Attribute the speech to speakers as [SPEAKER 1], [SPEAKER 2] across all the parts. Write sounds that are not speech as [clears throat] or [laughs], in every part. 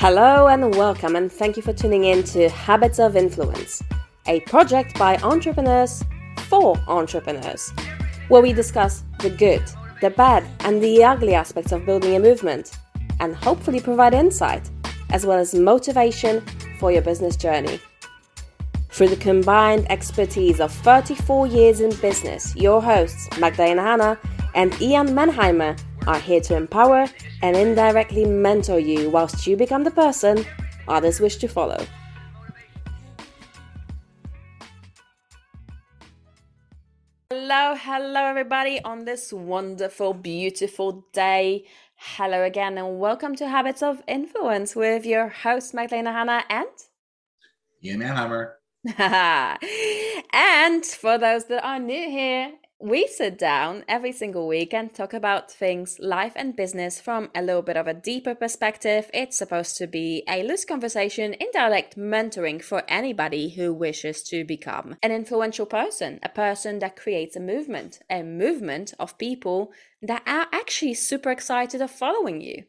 [SPEAKER 1] Hello and welcome, and thank you for tuning in to Habits of Influence, a project by entrepreneurs for entrepreneurs, where we discuss the good, the bad, and the ugly aspects of building a movement, and hopefully provide insight as well as motivation for your business journey. Through the combined expertise of 34 years in business, your hosts, Magdalena Hanna and Ian Menheimer, are here to empower and indirectly mentor you whilst you become the person others wish to follow. Hello, hello, everybody, on this wonderful, beautiful day. Hello again, and welcome to Habits of Influence with your host, Magdalena Hanna and
[SPEAKER 2] Ian Manheimer. [laughs]
[SPEAKER 1] and for those that are new here, we sit down every single week and talk about things life and business from a little bit of a deeper perspective. It's supposed to be a loose conversation, indirect mentoring for anybody who wishes to become an influential person, a person that creates a movement, a movement of people that are actually super excited of following you.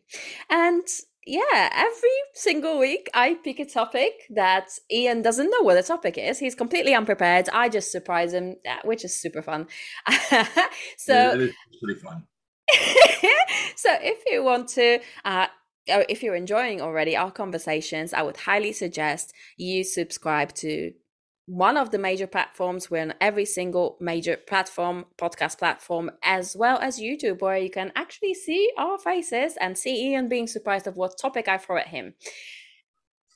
[SPEAKER 1] And yeah, every single week I pick a topic that Ian doesn't know what the topic is. He's completely unprepared. I just surprise him, which is super fun. [laughs] so
[SPEAKER 2] it is pretty fun. [laughs]
[SPEAKER 1] so if you want to uh, if you're enjoying already our conversations, I would highly suggest you subscribe to one of the major platforms. We're on every single major platform, podcast platform, as well as YouTube, where you can actually see our faces and see Ian being surprised of what topic I throw at him.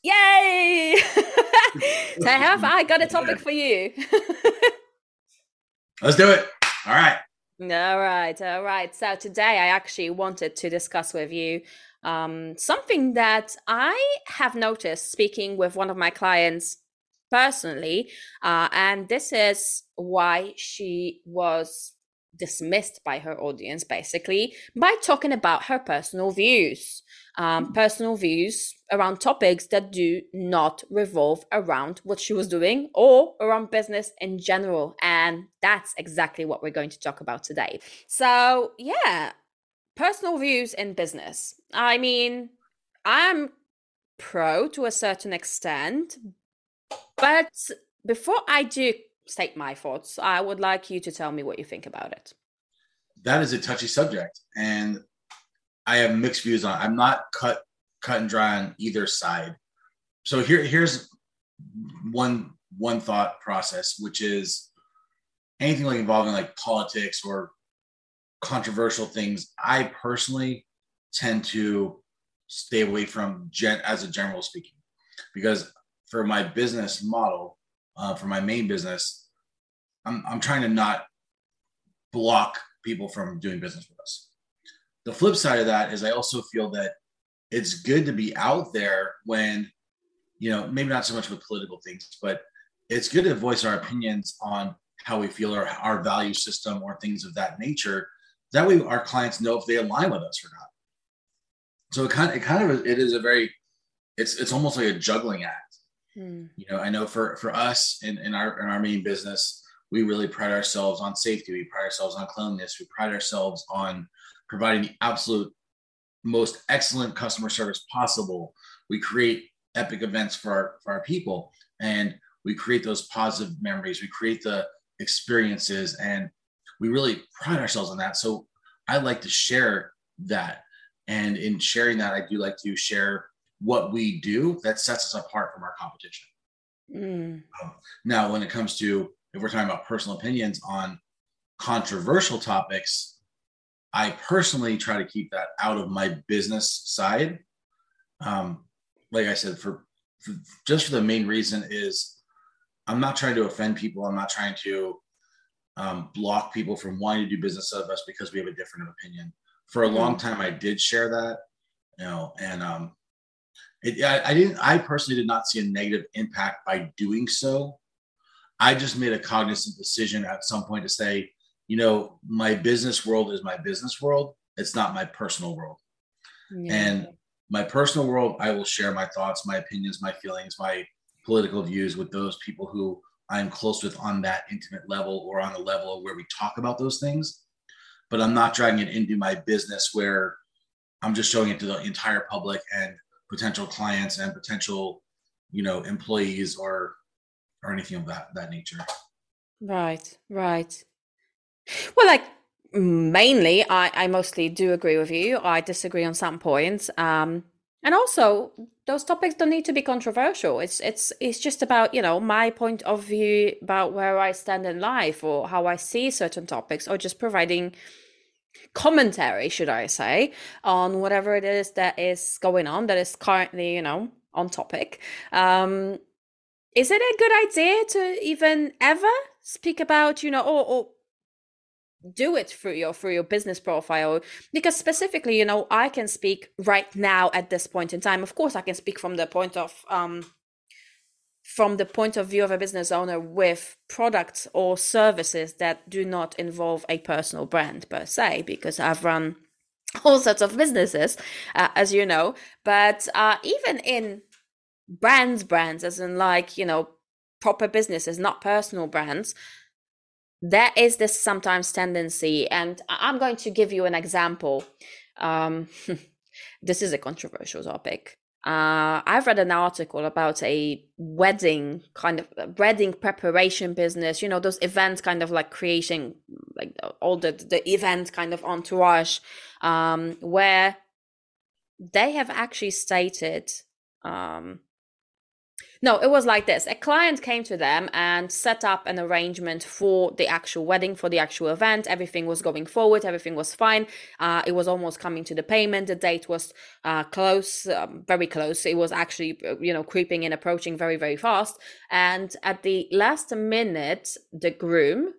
[SPEAKER 1] Yay! [laughs] so have I got a topic for you? [laughs]
[SPEAKER 2] Let's do it. All right.
[SPEAKER 1] All right, all right. So today I actually wanted to discuss with you um, something that I have noticed speaking with one of my clients personally. Uh, and this is why she was dismissed by her audience, basically, by talking about her personal views. Um, hmm. personal views around topics that do not revolve around what she was doing or around business in general. And that's exactly what we're going to talk about today. So, yeah, personal views in business. I mean, I'm pro to a certain extent, but before I do state my thoughts, I would like you to tell me what you think about it.
[SPEAKER 2] That is a touchy subject, and I have mixed views on. It. I'm not cut cut and dry on either side. So here here's one one thought process, which is anything like involving like politics or controversial things. I personally tend to stay away from gen as a general speaking because for my business model, uh, for my main business, I'm, I'm trying to not block people from doing business with us. The flip side of that is I also feel that it's good to be out there when, you know, maybe not so much with political things, but it's good to voice our opinions on how we feel or our value system or things of that nature. That way our clients know if they align with us or not. So it kind of, it kind of, it is a very, it's, it's almost like a juggling act Hmm. You know, I know for for us in, in our in our main business, we really pride ourselves on safety. We pride ourselves on cleanliness. We pride ourselves on providing the absolute most excellent customer service possible. We create epic events for our for our people, and we create those positive memories. We create the experiences, and we really pride ourselves on that. So I like to share that, and in sharing that, I do like to share what we do that sets us apart from our competition. Mm. Um, now, when it comes to if we're talking about personal opinions on controversial topics, I personally try to keep that out of my business side. Um, like I said, for, for just for the main reason is I'm not trying to offend people. I'm not trying to um, block people from wanting to do business with us because we have a different opinion. For a long mm. time, I did share that, you know, and um, it, I, I didn't. I personally did not see a negative impact by doing so. I just made a cognizant decision at some point to say, you know, my business world is my business world. It's not my personal world. Yeah. And my personal world, I will share my thoughts, my opinions, my feelings, my political views with those people who I'm close with on that intimate level or on the level where we talk about those things. But I'm not dragging it into my business where I'm just showing it to the entire public and potential clients and potential, you know, employees or or anything of that that nature.
[SPEAKER 1] Right, right. Well, like mainly, I I mostly do agree with you. I disagree on some points. Um, and also those topics don't need to be controversial it's it's it's just about you know my point of view about where i stand in life or how i see certain topics or just providing commentary should i say on whatever it is that is going on that is currently you know on topic. Um is it a good idea to even ever speak about you know or, or do it through your through your business profile? Because specifically you know i can speak right now at this point in time. Of course i can speak from the point of um from the point of view of a business owner with products or services that do not involve a personal brand per se because i've run all sorts of businesses uh, as you know. But uh, even in brands brands as in like you know proper businesses not personal brands there is this sometimes tendency and i'm going to give you an example. Um, [laughs] this is a controversial topic uh, i've read an article about a wedding kind of wedding preparation business you know those events kind of like creating like all the the event kind of entourage um, where they have actually stated um, no, it was like this. A client came to them and set up an arrangement for the actual wedding, for the actual event. Everything was going forward. Everything was fine. Uh, it was almost coming to the payment. The date was uh, close, um, very close. It was actually, uh, you know, creeping in, approaching very, very fast. And at the last minute, the groom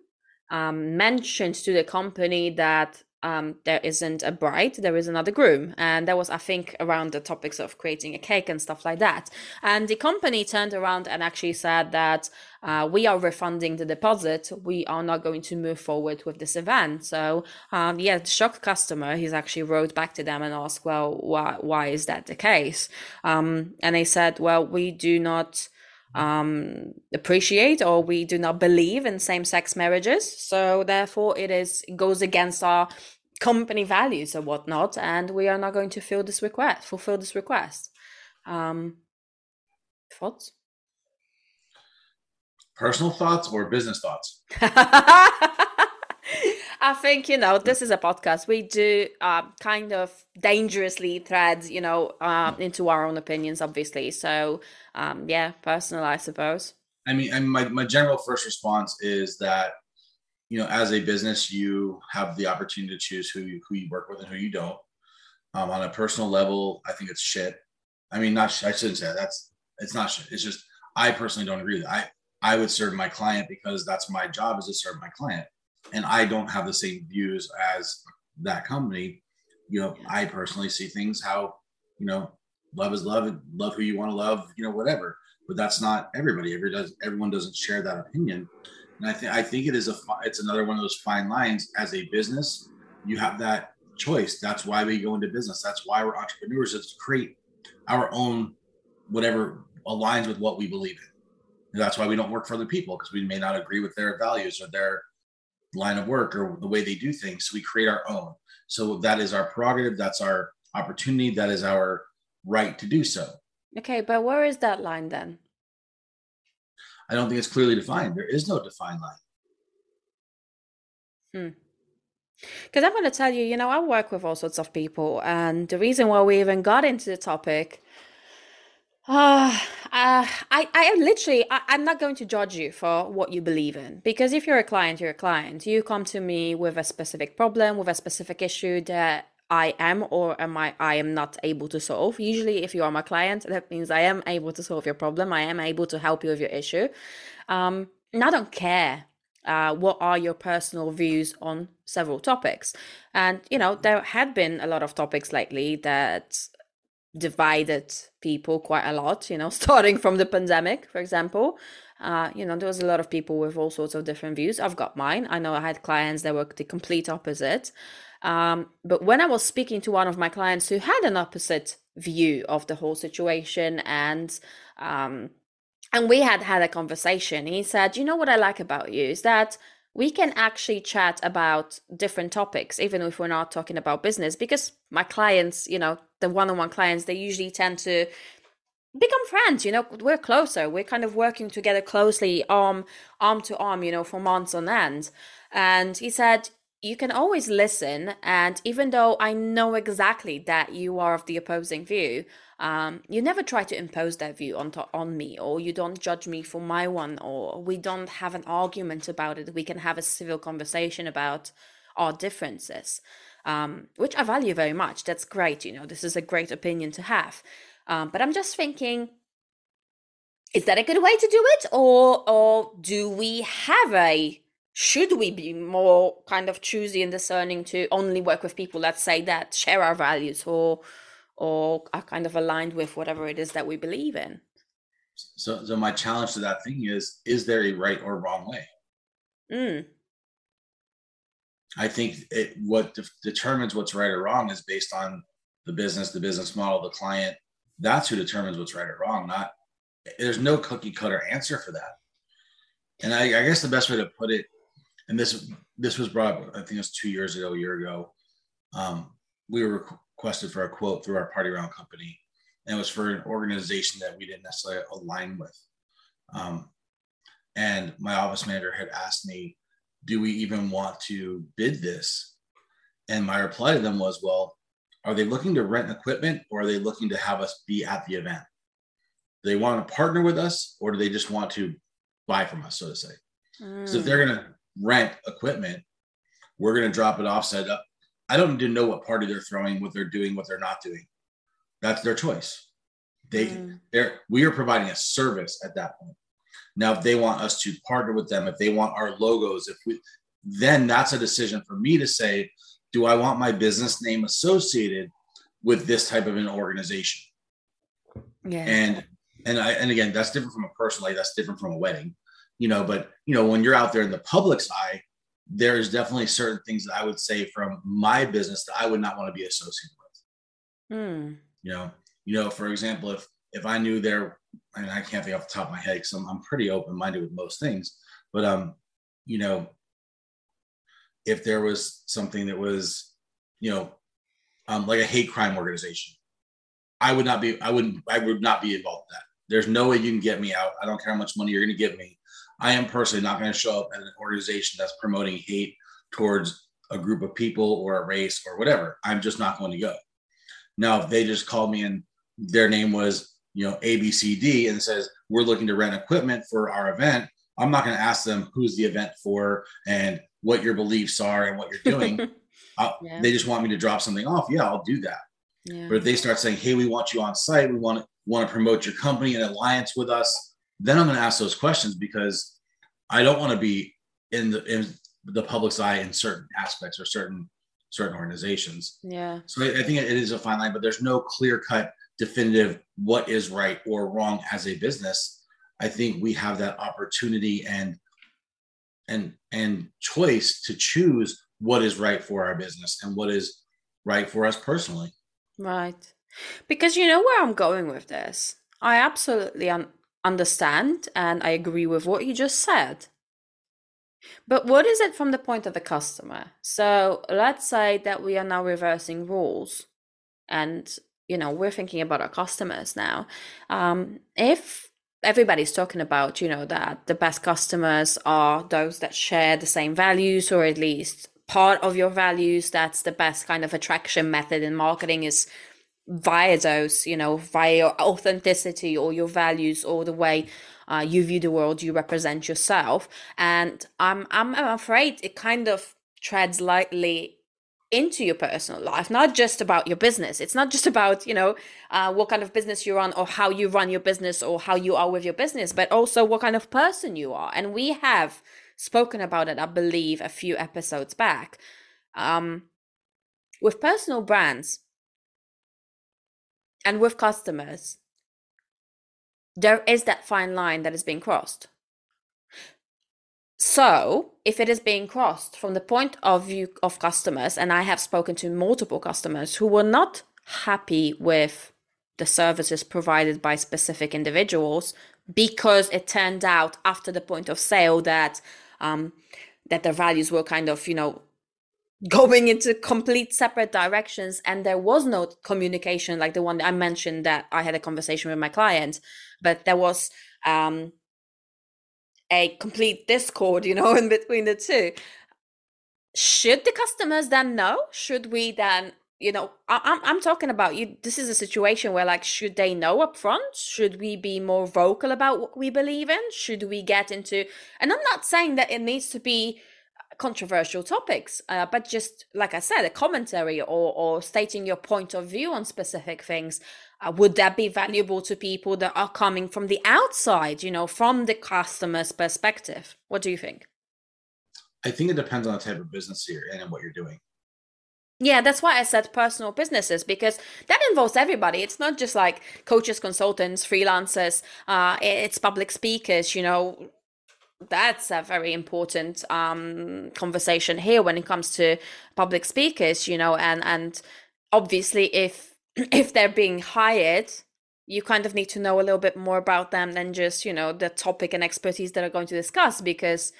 [SPEAKER 1] um, mentioned to the company that um, there isn't a bride, there is another groom. And that was, I think, around the topics of creating a cake and stuff like that. And the company turned around and actually said that uh, we are refunding the deposit. We are not going to move forward with this event. So, um, yeah, the shocked customer, he's actually wrote back to them and asked, well, why, why is that the case? Um, and they said, well, we do not um, appreciate or we do not believe in same-sex marriages so therefore it is it goes against our company values or whatnot, and we are not going to fill this request, fulfill this request. Um, thoughts?
[SPEAKER 2] Personal thoughts or business thoughts? [laughs]
[SPEAKER 1] I think you know this is a podcast. We do uh, kind of dangerously thread, you know, uh, into our own opinions, obviously. So um, yeah, personal, I suppose.
[SPEAKER 2] I mean, and my my general first response is that you know, as a business, you have the opportunity to choose who you, who you work with and who you don't. Um, on a personal level, I think it's shit. I mean, not I shouldn't say that. that's it's not shit. It's just I personally don't agree with it. I I would serve my client because that's my job is to serve my client, and I don't have the same views as that company. You know, I personally see things how you know love is love love who you want to love. You know, whatever. But that's not everybody. Every does everyone doesn't share that opinion. And I think I think it is a it's another one of those fine lines as a business. You have that choice. That's why we go into business. That's why we're entrepreneurs. Is to create our own whatever aligns with what we believe in. And that's why we don't work for other people because we may not agree with their values or their line of work or the way they do things. So we create our own. So that is our prerogative. That's our opportunity. That is our right to do so.
[SPEAKER 1] Okay, but where is that line then?
[SPEAKER 2] I don't think it's clearly defined. There is no defined line.
[SPEAKER 1] Hmm. Because I'm going to tell you, you know, I work with all sorts of people, and the reason why we even got into the topic, uh, [sighs] uh I, I literally, I, I'm not going to judge you for what you believe in, because if you're a client, you're a client. You come to me with a specific problem, with a specific issue that I am or am I I am not able to solve. Usually if you are my client, that means I am able to solve your problem. I am able to help you with your issue. Um, and I don't care uh, what are your personal views on several topics. And you know, there had been a lot of topics lately that divided people quite a lot, you know, [laughs] starting from the pandemic, for example. Uh, you know, there was a lot of people with all sorts of different views. I've got mine. I know I had clients that were the complete opposite. Um, but when I was speaking to one of my clients who had an opposite view of the whole situation and um, and we had had a conversation, he said, "You know what I like about you is that we can actually chat about different topics, even if we're not talking about business, because my clients, you know, the one on one clients, they usually tend to become friends you know we're closer. We're kind of working together closely arm arm to arm you know for months on end. And he said you can always listen and even though i know exactly that you are of the opposing view um, you never try to impose that view on, to, on me or you don't judge me for my one or we don't have an argument about it. We can have a civil conversation about our differences um, which i value very much. That's great you know this is a great opinion to have. Um, but i'm just thinking is that a good way to do it? Or or do we have a should we be more kind of choosy and discerning to only work with people that say that share our values or or are kind of aligned with whatever it is that we believe in
[SPEAKER 2] so so my challenge to that thing is is there a right or wrong way
[SPEAKER 1] mm.
[SPEAKER 2] i think it what de- determines what's right or wrong is based on the business the business model the client that's who determines what's right or wrong not there's no cookie cutter answer for that and I, I guess the best way to put it and this this was brought up, I think it was two years ago, a year ago. Um, we were requested for a quote through our party round company, and it was for an organization that we didn't necessarily align with. Um, and my office manager had asked me, "Do we even want to bid this?" And my reply to them was, "Well, are they looking to rent equipment, or are they looking to have us be at the event? Do they want to partner with us, or do they just want to buy from us, so to say?" Mm. So if they're going to rent equipment, we're going to drop it off, set up. I don't need to know what party they're throwing, what they're doing, what they're not doing. That's their choice. They, mm. they're, we are providing a service at that point. Now, if they want us to partner with them, if they want our logos, if we, then that's a decision for me to say, do I want my business name associated with this type of an organization?
[SPEAKER 1] Yeah.
[SPEAKER 2] And and I and again, that's different from a personal life. That's different from a wedding you know but you know when you're out there in the public's eye there's definitely certain things that i would say from my business that i would not want to be associated with.
[SPEAKER 1] Mm.
[SPEAKER 2] you know you know for example if if i knew there and i can't think off the top of my head because I'm, I'm pretty open-minded with most things but um you know if there was something that was you know um like a hate crime organization i would not be i wouldn't i would not be involved in that. There's no way you can get me out. I don't care how much money you're going to give me I am personally not going to show up at an organization that's promoting hate towards a group of people or a race or whatever. I'm just not going to go. Now, if they just called me and their name was, you know, ABCD and says, we're looking to rent equipment for our event, I'm not going to ask them who's the event for and what your beliefs are and what you're doing. [laughs] yeah. They just want me to drop something off. Yeah, I'll do that. Yeah. But if they start saying, "Hey, we want you on site. We want to want to promote your company and alliance with us," then I'm going to ask those questions because I don't want to be in the in the public's eye in certain aspects or certain certain organizations.
[SPEAKER 1] Yeah.
[SPEAKER 2] So I, I think it is a fine line, but there's no clear cut, definitive what is right or wrong as a business. I think we have that opportunity and and and choice to choose what is right for our business and what is right for us personally.
[SPEAKER 1] Right. Because you know where I'm going with this. I absolutely un- understand and I agree with what you just said. But what is it from the point of the customer? So let's say that we are now reversing rules and you know we're thinking about our customers now. Um, if everybody's talking about you know that the best customers are those that share the same values or at least part of your values that's the best kind of attraction method in marketing is via those, you know, via your authenticity or your values or the way uh, you view the world, you represent yourself. And I'm, I'm, I'm afraid it kind of treads lightly into your personal life, not just about your business. It's not just [laughs] about, you know, uh, what kind of business you run or how you run your business or how you are with your business, but also what kind of person you are. And we have spoken about it, I believe, a few episodes back. Um, with personal brands, and with customers, there is that fine line that is being crossed. So, if it is being crossed from the point of view of customers, and I have spoken to multiple customers who were not happy with the services provided by specific individuals because it turned out after the point of sale that um, that their values were kind of, you know, going into complete separate directions and there was no communication like the one i mentioned that i had a conversation with my client but there was um a complete discord you know [laughs] in between the two. Should the customers then know? Should we then you know I, am I'm talking about you this is a situation where like should they know up front should we be more vocal about what we believe in? Should we get into and i'm not saying that it needs to be controversial topics uh, but just like i said a commentary or or stating your point of view on specific things uh, would that be valuable to people that are coming from the outside you know from the customer's perspective what do you think
[SPEAKER 2] i think it depends on the type of business you're in and what you're doing
[SPEAKER 1] yeah, that's why I said personal businesses because that involves everybody. It's not just like coaches, consultants, freelancers, uh, it's public speakers, you know. That's a very important um, conversation here when it comes to public speakers, you know, and and obviously if [clears throat] if they're being hired, you kind of need to know a little bit more about them than just, you know, the topic and expertise that are going to discuss because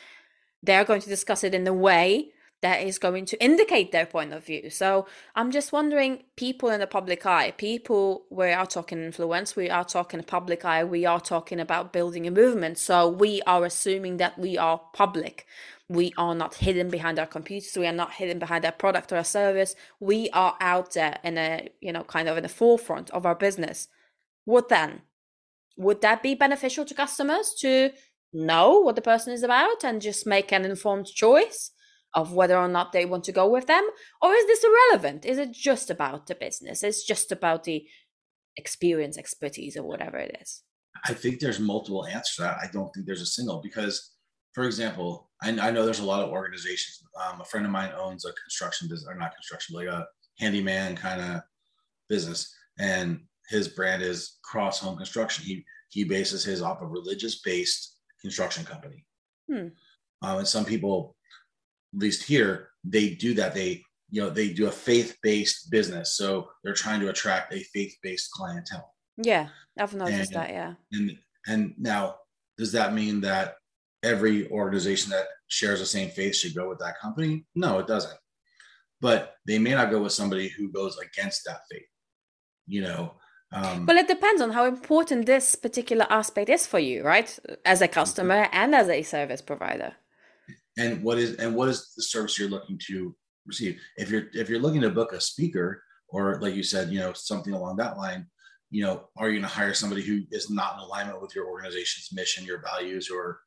[SPEAKER 1] they're going to discuss it in a way that is going to indicate their point of view. So I'm just wondering, people in the public eye, people, we are talking influence, we are talking public eye, we are talking about building a movement. So we are assuming that we are public. We are not hidden behind our computers. We are not hidden behind our product or our service. We are out there in a, you know, kind of in the forefront of our business. What then? Would that be beneficial to customers to know what the person is about and just make an informed choice? Of whether or not they want to go with them? Or is this irrelevant? Is it just about the business? It's just about the experience, expertise, or whatever it is?
[SPEAKER 2] I think there's multiple answers to that. I don't think there's a single because, for example, I, I know there's a lot of organizations. Um, a friend of mine owns a construction business, or not construction, but like a handyman kind of business, and his brand is Cross Home Construction. He he bases his off a religious based construction company. Hmm. Um, and some people at least here, they do that. They, you know, they do a faith-based business. So they're trying to attract a faith-based clientele.
[SPEAKER 1] Yeah, I've noticed and, that. Yeah.
[SPEAKER 2] And and now, does that mean that every organization that shares the same faith should go with that company? No, it doesn't. But they may not go with somebody who goes against that faith. You know,
[SPEAKER 1] um, well, it depends on how important this particular aspect is for you, right? As a customer and as a service provider
[SPEAKER 2] and what is and what is the service you're looking to receive? If you're if you're looking to book a speaker or like you said you know something along that line you know are you going to hire somebody who is not in alignment with your organization's mission your values or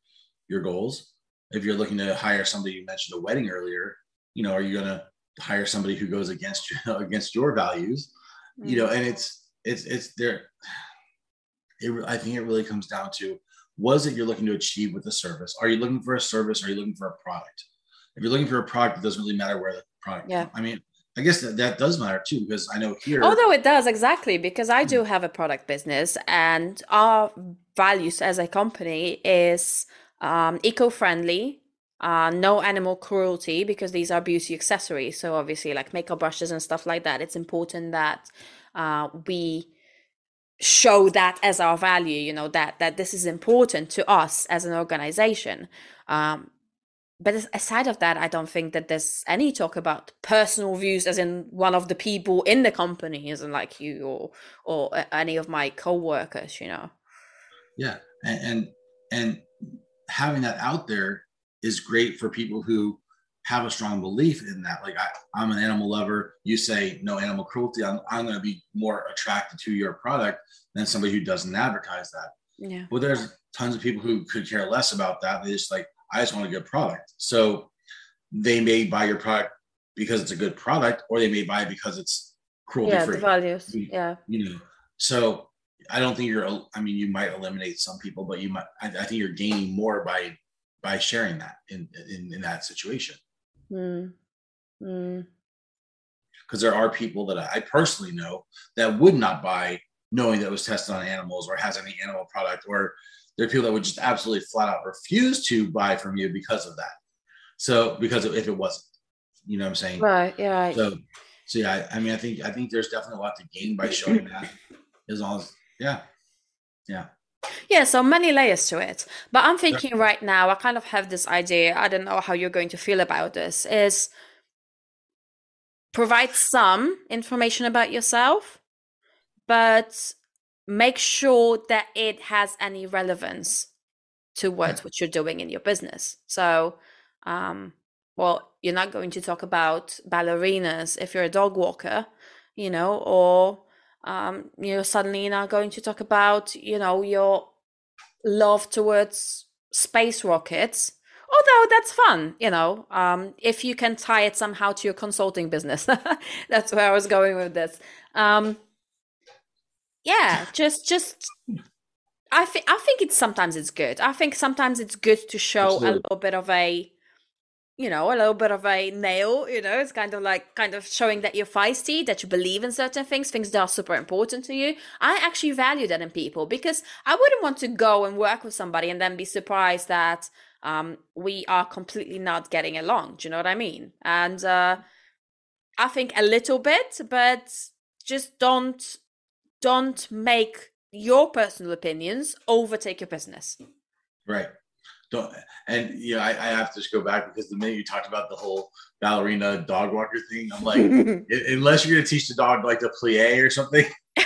[SPEAKER 2] your goals? If you're looking to hire somebody you mentioned a wedding earlier you know are you going to hire somebody who goes against [laughs] you against your values? Mm-hmm. you know and it's it's it's there it, i think it really comes down to what is it you're looking to achieve with the service? Are you looking for a service? Or are you looking for a product? If you're looking for a product, it doesn't really matter where the product.
[SPEAKER 1] Yeah.
[SPEAKER 2] I mean, I guess that, that does matter too because I know here.
[SPEAKER 1] Although it does exactly because I do have a product business and our values as a company is um, eco-friendly, uh, no animal cruelty because these are beauty accessories. So obviously, like makeup brushes and stuff like that, it's important that uh, we show that as our value you know that that this is important to us as an organization. Um but aside of that i don't think that there's any talk about personal views as in one of the people in the company isn't like you or or any of my co-workers you know?
[SPEAKER 2] Yeah and and, and having that out there is great for people who have a strong belief in that. Like I, am an animal lover. You say no animal cruelty. I'm, I'm going to be more attracted to your product than somebody who doesn't advertise that.
[SPEAKER 1] Yeah.
[SPEAKER 2] Well, there's tons of people who could care less about that. They just like, I just want a good product. So they may buy your product because it's a good product, or they may buy it because it's cruelty
[SPEAKER 1] yeah,
[SPEAKER 2] free.
[SPEAKER 1] The values. Yeah.
[SPEAKER 2] You know, so I don't think you're, I mean, you might eliminate some people, but you might, I, I think you're gaining more by, by sharing that in, in, in that situation. Mm. Mm. Because there are people that I personally know that would not buy knowing that it was tested on animals or has any animal product, or there are people that would just absolutely flat out refuse to buy from you because of that. So because if it wasn't, you know what I'm saying?
[SPEAKER 1] Right. Yeah.
[SPEAKER 2] So, so yeah, I, I mean, I think I think there's definitely a lot to gain by showing that, as long as yeah, yeah.
[SPEAKER 1] Yeah, so many layers to it. But I'm thinking right now, I kind of have this idea. I don't know how you're going to feel about this. Is provide some information about yourself, but make sure that it has any relevance towards what you're doing in your business. So, um, well, you're not going to talk about ballerinas if you're a dog walker, you know, or um, you're suddenly now going to talk about, you know, your love towards space rockets. Although that's fun, you know, um, if you can tie it somehow to your consulting business. [laughs] that's where I was going with this. Um, yeah, just just I think I think it's sometimes it's good. I think sometimes it's good to show Absolutely. a little bit of a you know, a little bit of a nail, you know, it's kind of like kind of showing that you're feisty, that you believe in certain things, things that are super important to you. I actually value that in people because I wouldn't want to go and work with somebody and then be surprised that um, we are completely not getting along. Do you know what I mean? And uh, I think a little bit, but just don't don't make your personal opinions overtake your business.
[SPEAKER 2] Right don't and you know I, I have to just go back because the minute you talked about the whole ballerina dog walker thing i'm like [laughs] unless you're going to teach the dog like the plie or something. [laughs]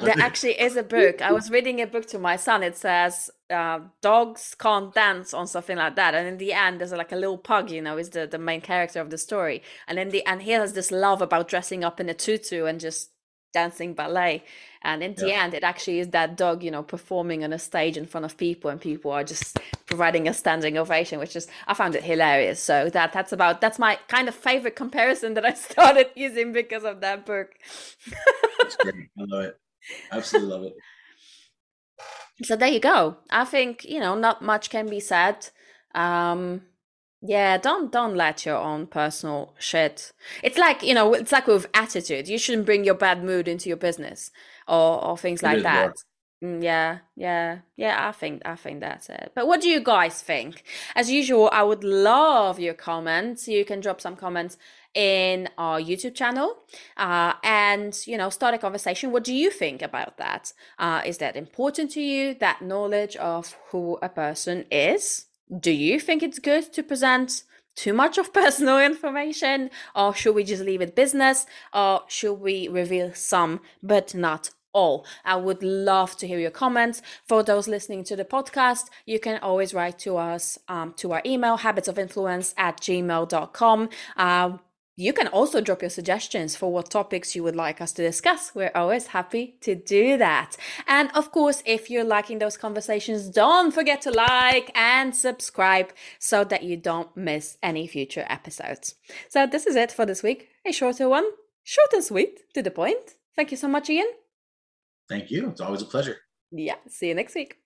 [SPEAKER 1] There actually is a book. I was reading a book to my son. It says uh, dogs can't dance on something like that. And in the end there's like a little pug you know is the, the main character of the story. And in the and he has this love about dressing up in a tutu and just dancing ballet and in the yeah. end it actually is that dog you know performing on a stage in front of people and people are just providing a standing ovation which is i found it hilarious. So that that's about that's my kind of favorite comparison that i started [laughs] using because of that book.
[SPEAKER 2] Great. I love it. Absolutely love it.
[SPEAKER 1] So there you go. I think you know not much can be said. Um yeah, don't don't let your own personal shit. It's like you know, it's like with attitude. You shouldn't bring your bad mood into your business or or things like that. Mm, yeah, yeah, yeah. I think I think that's it. But what do you guys think? As usual, I would love your comments. You can drop some comments in our YouTube channel uh, and you know start a conversation. What do you think about that? Uh, is that important to you? That knowledge of who a person is do you think it's good to present too much of [laughs] personal information or should we just leave it business or should we reveal some but not all. I would love to hear your comments. For those listening to the podcast, you can always write to us um, to our email, habitsofinfluence at gmail.com. Uh, you can also drop your suggestions for what topics you would like us to discuss. We're always happy to do that. And of course, if you're liking those conversations, don't forget to like and subscribe so that you don't miss any future episodes. So, this is it for this week. A shorter one, short and sweet, to the point. Thank you so much, Ian.
[SPEAKER 2] Thank you. It's always a pleasure.
[SPEAKER 1] Yeah. See you next week.